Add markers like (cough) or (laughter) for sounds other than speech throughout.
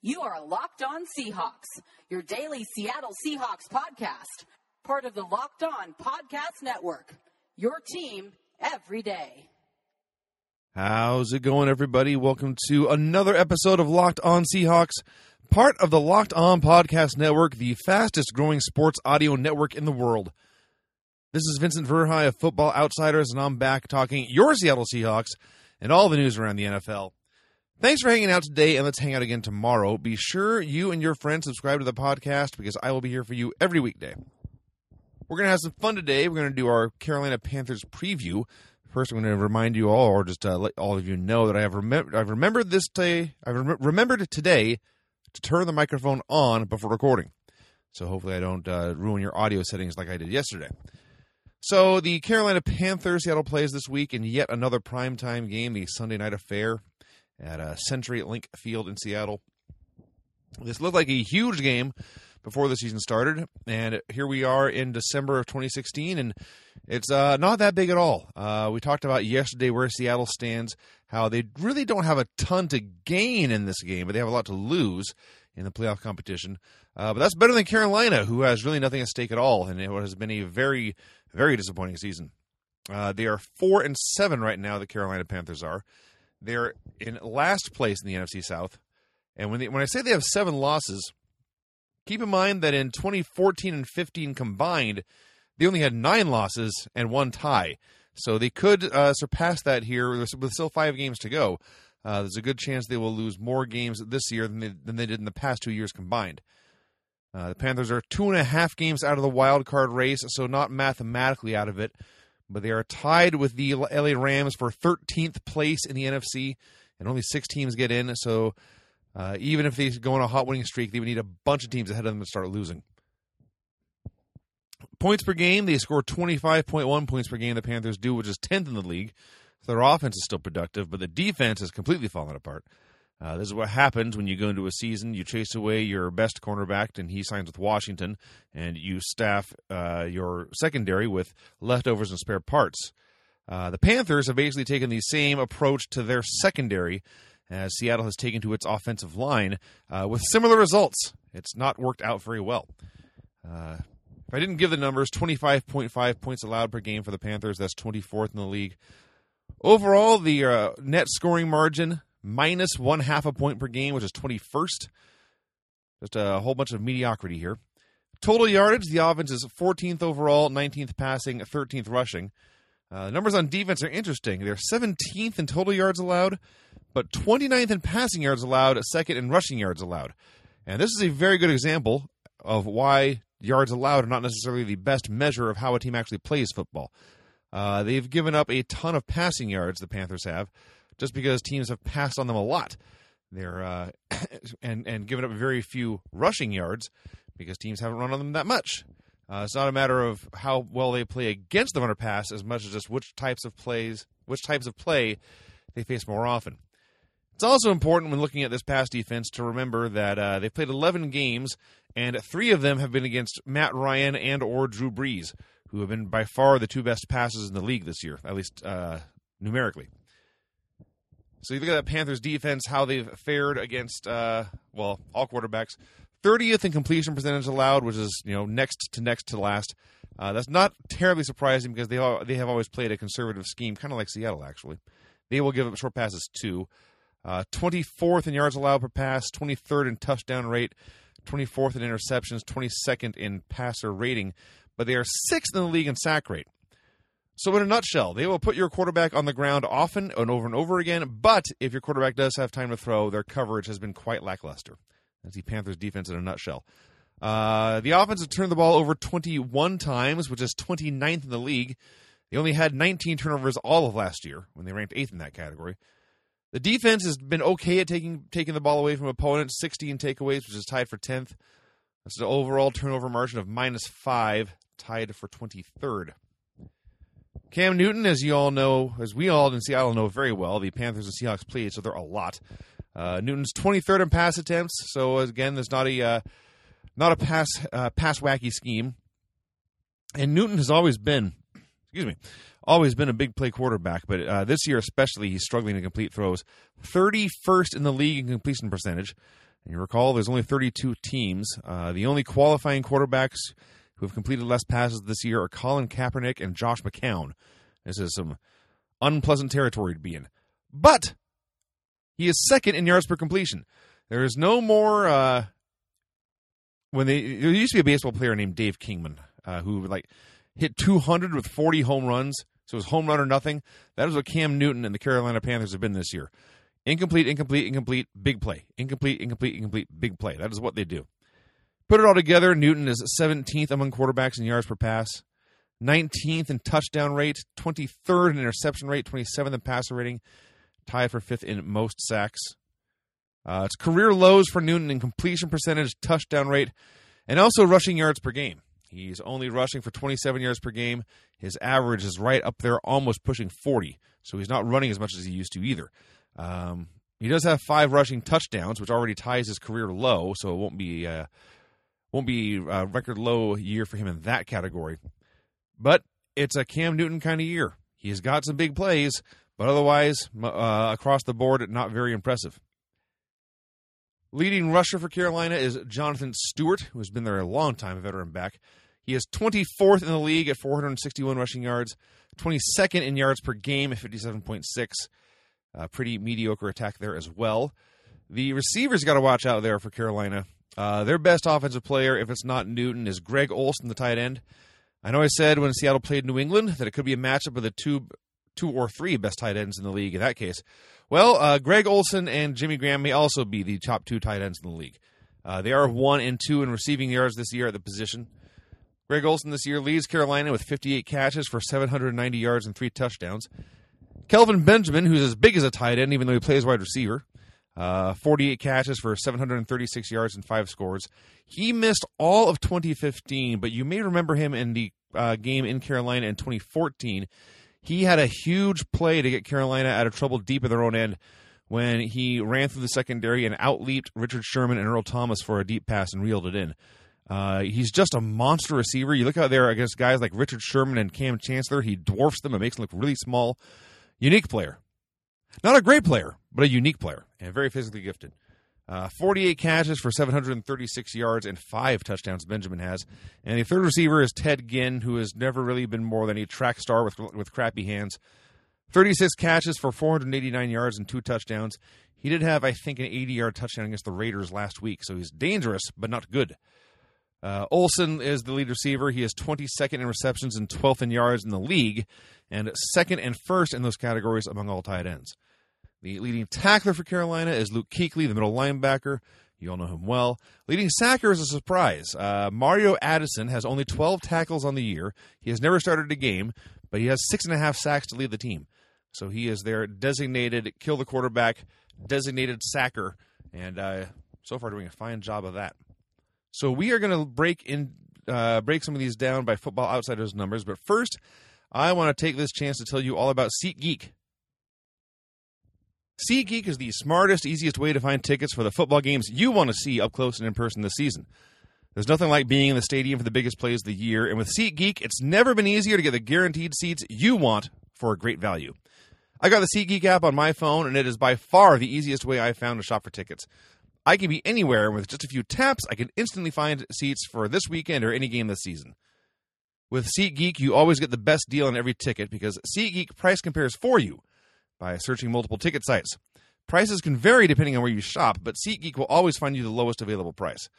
You are Locked On Seahawks, your daily Seattle Seahawks podcast, part of the Locked On Podcast Network. Your team every day. How's it going, everybody? Welcome to another episode of Locked On Seahawks, part of the Locked On Podcast Network, the fastest growing sports audio network in the world. This is Vincent Verhei of Football Outsiders, and I'm back talking your Seattle Seahawks and all the news around the NFL. Thanks for hanging out today, and let's hang out again tomorrow. Be sure you and your friends subscribe to the podcast because I will be here for you every weekday. We're going to have some fun today. We're going to do our Carolina Panthers preview. First, I'm going to remind you all, or just uh, let all of you know, that I have remem- I've remembered this day. I've rem- remembered today to turn the microphone on before recording. So hopefully, I don't uh, ruin your audio settings like I did yesterday. So the Carolina Panthers, Seattle plays this week in yet another primetime game, the Sunday night affair at uh, CenturyLink Field in Seattle. This looked like a huge game before the season started, and here we are in December of 2016, and it's uh, not that big at all. Uh, we talked about yesterday where Seattle stands, how they really don't have a ton to gain in this game, but they have a lot to lose in the playoff competition. Uh, but that's better than Carolina, who has really nothing at stake at all, and it has been a very, very disappointing season. Uh, they are four and seven right now. The Carolina Panthers are. They're in last place in the NFC South, and when they, when I say they have seven losses, keep in mind that in 2014 and 15 combined, they only had nine losses and one tie. So they could uh, surpass that here with still five games to go. Uh, there's a good chance they will lose more games this year than they, than they did in the past two years combined. Uh, the Panthers are two and a half games out of the wild card race, so not mathematically out of it, but they are tied with the LA Rams for 13th place in the NFC, and only six teams get in. So uh, even if they go on a hot winning streak, they would need a bunch of teams ahead of them to start losing. Points per game, they score 25.1 points per game, the Panthers do, which is 10th in the league. So their offense is still productive, but the defense has completely fallen apart. Uh, this is what happens when you go into a season. You chase away your best cornerback, and he signs with Washington, and you staff uh, your secondary with leftovers and spare parts. Uh, the Panthers have basically taken the same approach to their secondary as Seattle has taken to its offensive line uh, with similar results. It's not worked out very well. Uh, if I didn't give the numbers, 25.5 points allowed per game for the Panthers. That's 24th in the league. Overall, the uh, net scoring margin minus one half a point per game, which is 21st. Just a whole bunch of mediocrity here. Total yardage, the offense is 14th overall, 19th passing, 13th rushing. Uh, numbers on defense are interesting. They're 17th in total yards allowed, but 29th in passing yards allowed, second in rushing yards allowed. And this is a very good example of why yards allowed are not necessarily the best measure of how a team actually plays football. Uh, they've given up a ton of passing yards, the Panthers have, just because teams have passed on them a lot. They're uh, (coughs) and and given up very few rushing yards because teams haven't run on them that much. Uh, it's not a matter of how well they play against the runner pass as much as just which types of plays, which types of play they face more often. It's also important when looking at this pass defense to remember that uh, they've played 11 games, and three of them have been against Matt Ryan and or Drew Brees, who have been by far the two best passes in the league this year, at least uh, numerically. So you look at that Panthers defense, how they've fared against, uh, well, all quarterbacks. 30th in completion percentage allowed, which is you know next to next to last. Uh, that's not terribly surprising because they all, they have always played a conservative scheme, kind of like Seattle actually. They will give up short passes too. Uh, 24th in yards allowed per pass, 23rd in touchdown rate, 24th in interceptions, 22nd in passer rating, but they are sixth in the league in sack rate. So, in a nutshell, they will put your quarterback on the ground often and over and over again, but if your quarterback does have time to throw, their coverage has been quite lackluster. That's the Panthers' defense in a nutshell. Uh, the offense has turned the ball over 21 times, which is 29th in the league. They only had 19 turnovers all of last year when they ranked eighth in that category. The defense has been okay at taking taking the ball away from opponents, 16 takeaways, which is tied for 10th. That's an overall turnover margin of minus five, tied for 23rd. Cam Newton, as you all know, as we all in Seattle know very well, the Panthers and Seahawks played, so there are a lot. Uh, Newton's 23rd in pass attempts, so again, there's not a uh, not a pass uh, pass wacky scheme. And Newton has always been, excuse me, always been a big play quarterback, but uh, this year especially, he's struggling to complete throws. 31st in the league in completion percentage. And you recall, there's only 32 teams. Uh, the only qualifying quarterbacks who have completed less passes this year are Colin Kaepernick and Josh McCown. This is some unpleasant territory to be in. But he is second in yards per completion. There is no more. Uh, when they there used to be a baseball player named Dave Kingman uh, who like hit 200 with 40 home runs. So it was home run or nothing. That is what Cam Newton and the Carolina Panthers have been this year. Incomplete, incomplete, incomplete, big play. Incomplete, incomplete, incomplete, big play. That is what they do. Put it all together, Newton is 17th among quarterbacks in yards per pass, 19th in touchdown rate, 23rd in interception rate, 27th in passer rating, tied for fifth in most sacks. Uh, it's career lows for Newton in completion percentage, touchdown rate, and also rushing yards per game. He's only rushing for 27 yards per game. His average is right up there, almost pushing 40. So he's not running as much as he used to either. Um, he does have five rushing touchdowns, which already ties his career low, so it won't be uh, won't be a record low year for him in that category. But it's a Cam Newton kind of year. He's got some big plays, but otherwise, uh, across the board, not very impressive. Leading rusher for Carolina is Jonathan Stewart, who has been there a long time, a veteran back. He is 24th in the league at 461 rushing yards, 22nd in yards per game at 57.6. Uh, pretty mediocre attack there as well. The receivers got to watch out there for Carolina. Uh, their best offensive player, if it's not Newton, is Greg Olsen, the tight end. I know I said when Seattle played New England that it could be a matchup of the two, two or three best tight ends in the league in that case. Well, uh, Greg Olsen and Jimmy Graham may also be the top two tight ends in the league. Uh, they are one and two in receiving yards this year at the position. Greg Olsen this year leads Carolina with 58 catches for 790 yards and three touchdowns. Kelvin Benjamin, who's as big as a tight end, even though he plays wide receiver, uh, 48 catches for 736 yards and five scores. He missed all of 2015, but you may remember him in the uh, game in Carolina in 2014 he had a huge play to get Carolina out of trouble deep at their own end when he ran through the secondary and outleaped Richard Sherman and Earl Thomas for a deep pass and reeled it in. Uh, he's just a monster receiver. You look out there against guys like Richard Sherman and Kam Chancellor, he dwarfs them and makes them look really small. Unique player. Not a great player, but a unique player and very physically gifted. Uh, 48 catches for 736 yards and five touchdowns Benjamin has. And the third receiver is Ted Ginn, who has never really been more than a track star with, with crappy hands. 36 catches for 489 yards and two touchdowns. He did have, I think, an 80 yard touchdown against the Raiders last week, so he's dangerous, but not good. Uh, Olsen is the lead receiver. He is 22nd in receptions and 12th in yards in the league, and second and first in those categories among all tight ends. The leading tackler for Carolina is Luke Kuechly, the middle linebacker. You all know him well. Leading sacker is a surprise. Uh, Mario Addison has only 12 tackles on the year. He has never started a game, but he has six and a half sacks to lead the team. So he is their designated kill the quarterback, designated sacker, and uh, so far doing a fine job of that. So we are going to break in, uh, break some of these down by Football Outsiders numbers. But first, I want to take this chance to tell you all about SeatGeek. SeatGeek is the smartest, easiest way to find tickets for the football games you want to see up close and in person this season. There's nothing like being in the stadium for the biggest plays of the year, and with SeatGeek, it's never been easier to get the guaranteed seats you want for a great value. I got the SeatGeek app on my phone, and it is by far the easiest way I've found to shop for tickets. I can be anywhere, and with just a few taps, I can instantly find seats for this weekend or any game this season. With SeatGeek, you always get the best deal on every ticket because SeatGeek price compares for you by searching multiple ticket sites. Prices can vary depending on where you shop, but SeatGeek will always find you the lowest available price.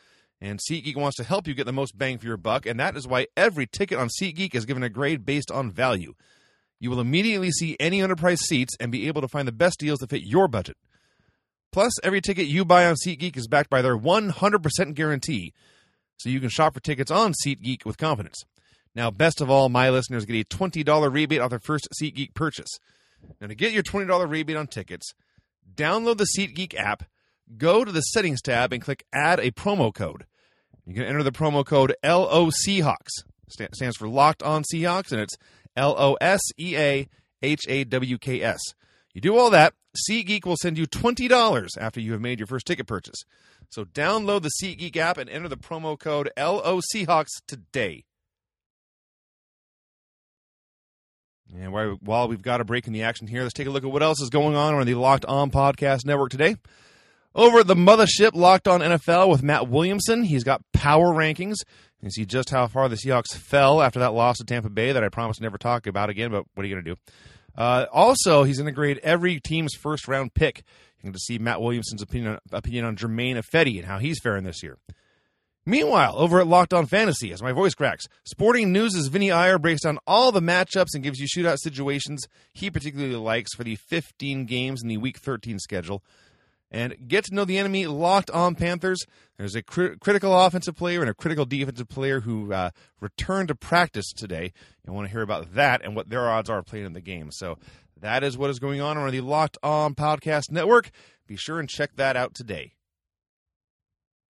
And SeatGeek wants to help you get the most bang for your buck, and that is why every ticket on SeatGeek is given a grade based on value. You will immediately see any underpriced seats and be able to find the best deals that fit your budget. Plus, every ticket you buy on SeatGeek is backed by their 100% guarantee, so you can shop for tickets on SeatGeek with confidence. Now, best of all, my listeners get a $20 rebate off their first SeatGeek purchase. Now, to get your $20 rebate on tickets, Download the SeatGeek app, go to the settings tab, and click add a promo code. You can enter the promo code LO Seahawks. St- stands for Locked On Seahawks, and it's L O S E A H A W K S. You do all that, SeatGeek will send you $20 after you have made your first ticket purchase. So download the SeatGeek app and enter the promo code LO Seahawks today. And while we've got a break in the action here, let's take a look at what else is going on on the Locked On Podcast Network today. Over at the mothership, Locked On NFL with Matt Williamson, he's got power rankings. You can see just how far the Seahawks fell after that loss to Tampa Bay that I promised to never talk about again, but what are you going to do? Uh, also, he's going to grade every team's first round pick. You can see Matt Williamson's opinion, opinion on Germain Ifedi and how he's faring this year. Meanwhile, over at Locked On Fantasy, as my voice cracks, Sporting News' Vinnie Iyer breaks down all the matchups and gives you shootout situations he particularly likes for the 15 games in the Week 13 schedule. And get to know the enemy, Locked On Panthers. There's a cr- critical offensive player and a critical defensive player who uh, returned to practice today. You want to hear about that and what their odds are playing in the game. So that is what is going on on the Locked On Podcast Network. Be sure and check that out today.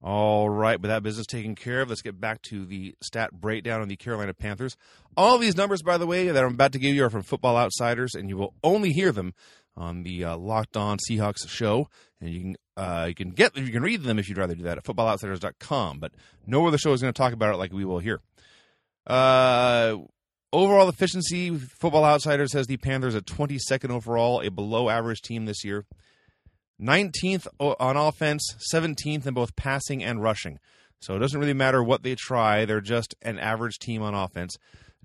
All right, with that business taken care of, let's get back to the stat breakdown on the Carolina Panthers. All these numbers, by the way, that I'm about to give you are from Football Outsiders, and you will only hear them on the uh, Locked On Seahawks show. And you can uh, you can get you can read them if you'd rather do that at FootballOutsiders.com. But no other show is going to talk about it like we will here. Uh, overall efficiency, Football Outsiders has the Panthers at 22nd overall, a below average team this year. 19th on offense, 17th in both passing and rushing. So it doesn't really matter what they try, they're just an average team on offense.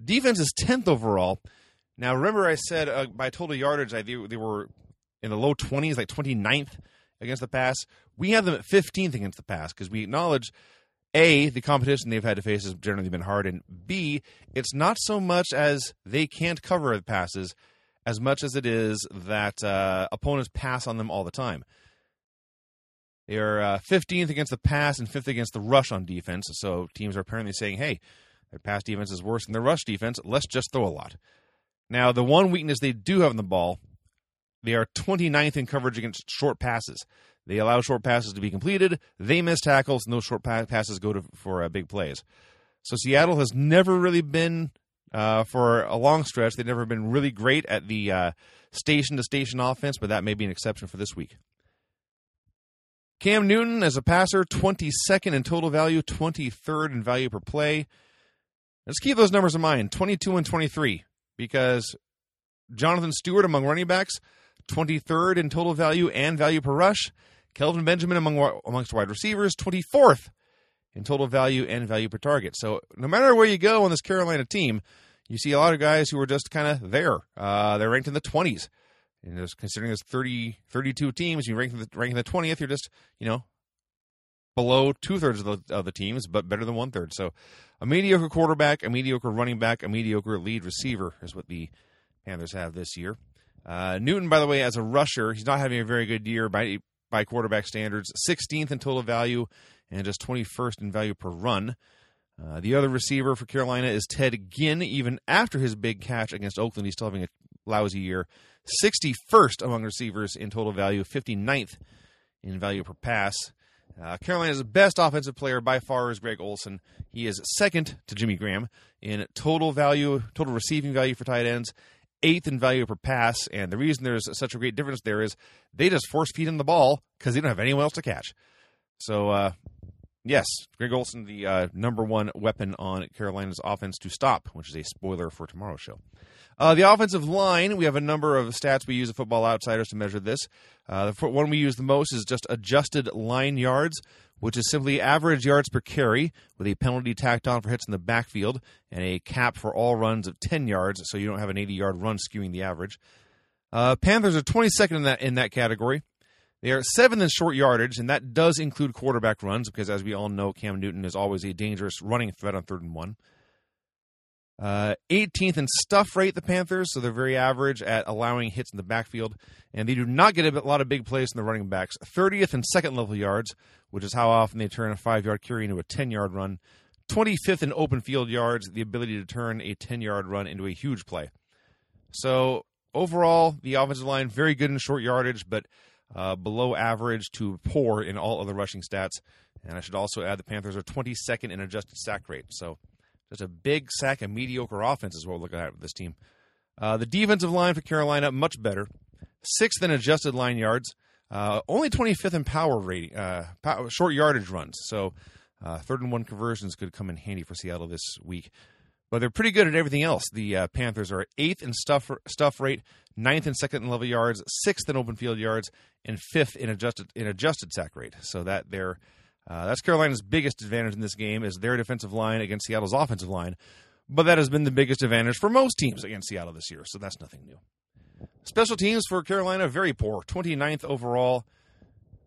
Defense is 10th overall. Now, remember, I said uh, by total yardage, I, they, they were in the low 20s, like 29th against the pass. We have them at 15th against the pass because we acknowledge a, the competition they've had to face has generally been hard, and B, it's not so much as they can't cover the passes as much as it is that uh, opponents pass on them all the time. They are uh, 15th against the pass and 5th against the rush on defense. So teams are apparently saying, hey, their pass defense is worse than their rush defense. Let's just throw a lot. Now, the one weakness they do have in the ball, they are 29th in coverage against short passes. They allow short passes to be completed. They miss tackles, and those short passes go to, for uh, big plays. So Seattle has never really been uh, for a long stretch. They've never been really great at the station to station offense, but that may be an exception for this week. Cam Newton as a passer, 22nd in total value, 23rd in value per play. Let's keep those numbers in mind 22 and 23, because Jonathan Stewart among running backs, 23rd in total value and value per rush. Kelvin Benjamin among amongst wide receivers, 24th in total value and value per target. So no matter where you go on this Carolina team, you see a lot of guys who are just kind of there. Uh, they're ranked in the 20s. And just considering there's 30, 32 teams, you rank the the 20th, you're just, you know, below two thirds of the, of the teams, but better than one third. So a mediocre quarterback, a mediocre running back, a mediocre lead receiver is what the Panthers have this year. Uh, Newton, by the way, as a rusher, he's not having a very good year by by quarterback standards. 16th in total value and just 21st in value per run. Uh, the other receiver for Carolina is Ted Ginn. Even after his big catch against Oakland, he's still having a lousy year. 61st among receivers in total value, 59th in value per pass. Uh, Carolina's best offensive player by far is Greg Olsen. He is second to Jimmy Graham in total value, total receiving value for tight ends, eighth in value per pass. And the reason there's such a great difference there is they just force feed him the ball because they don't have anyone else to catch. So, uh, yes, Greg Olsen, the uh, number one weapon on Carolina's offense to stop, which is a spoiler for tomorrow's show. Uh, the offensive line, we have a number of stats we use at Football Outsiders to measure this. Uh, the one we use the most is just adjusted line yards, which is simply average yards per carry with a penalty tacked on for hits in the backfield and a cap for all runs of 10 yards, so you don't have an 80 yard run skewing the average. Uh, Panthers are 22nd in that in that category. They are seventh in short yardage, and that does include quarterback runs because, as we all know, Cam Newton is always a dangerous running threat on third and one. Uh, 18th in stuff rate, the Panthers, so they're very average at allowing hits in the backfield, and they do not get a lot of big plays in the running backs. 30th in second level yards, which is how often they turn a five yard carry into a 10 yard run. 25th in open field yards, the ability to turn a 10 yard run into a huge play. So, overall, the offensive line, very good in short yardage, but uh, below average to poor in all other rushing stats. And I should also add the Panthers are 22nd in adjusted sack rate. So just a big sack and mediocre offense is what we're looking at with this team. Uh, the defensive line for Carolina, much better. Sixth in adjusted line yards. Uh, only 25th in power rating, uh, power, short yardage runs. So uh, third and one conversions could come in handy for Seattle this week. But they're pretty good at everything else. The uh, Panthers are eighth in stuff stuff rate, ninth in second and level yards, sixth in open field yards, and fifth in adjusted in adjusted sack rate. So that they're uh, that's Carolina's biggest advantage in this game is their defensive line against Seattle's offensive line. But that has been the biggest advantage for most teams against Seattle this year, so that's nothing new. Special teams for Carolina, very poor, 29th overall.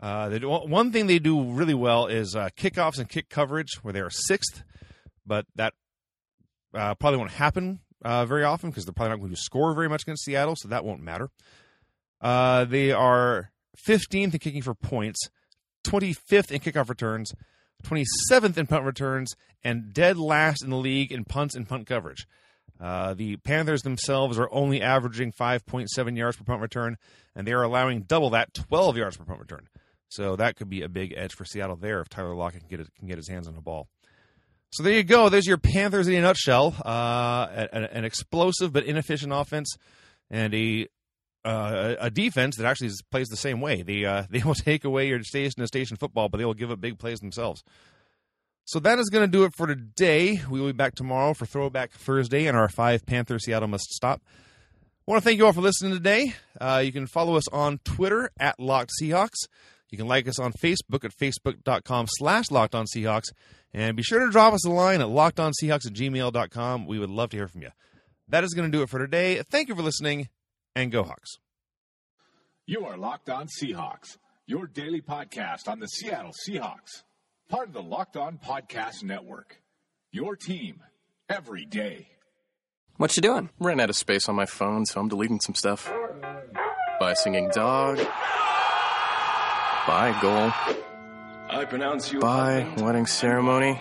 Uh, do, one thing they do really well is uh, kickoffs and kick coverage, where they are sixth, but that uh, probably won't happen uh, very often because they're probably not going to score very much against Seattle, so that won't matter. Uh, they are 15th in kicking for points, 25th in kickoff returns, 27th in punt returns, and dead last in the league in punts and punt coverage. Uh, the Panthers themselves are only averaging 5.7 yards per punt return, and they are allowing double that, 12 yards per punt return. So that could be a big edge for Seattle there if Tyler Lockett can get can get his hands on the ball. So there you go. There's your Panthers in a nutshell. Uh, an, an, explosive but inefficient offense, and a uh, a defense that actually plays the same way. They uh, (laughs) they will take away your station to station football, but they will give up big plays themselves. So that is going to do it for today. We will be back tomorrow for Throwback Thursday and our five Panthers Seattle must stop. I want to thank you all for listening today. Uh, you can follow us on Twitter at Locked Seahawks. You can like us on Facebook at facebook.com slash Locked On Seahawks. And be sure to drop us a line at lockedonseahawks at gmail.com. We would love to hear from you. That is going to do it for today. Thank you for listening, and go Hawks. You are Locked On Seahawks, your daily podcast on the Seattle Seahawks part of the Locked On Podcast Network. Your team every day. What you doing? Ran out of space on my phone, so I'm deleting some stuff. Bye, singing dog. Bye, goal. I pronounce you. Bye, wedding ceremony.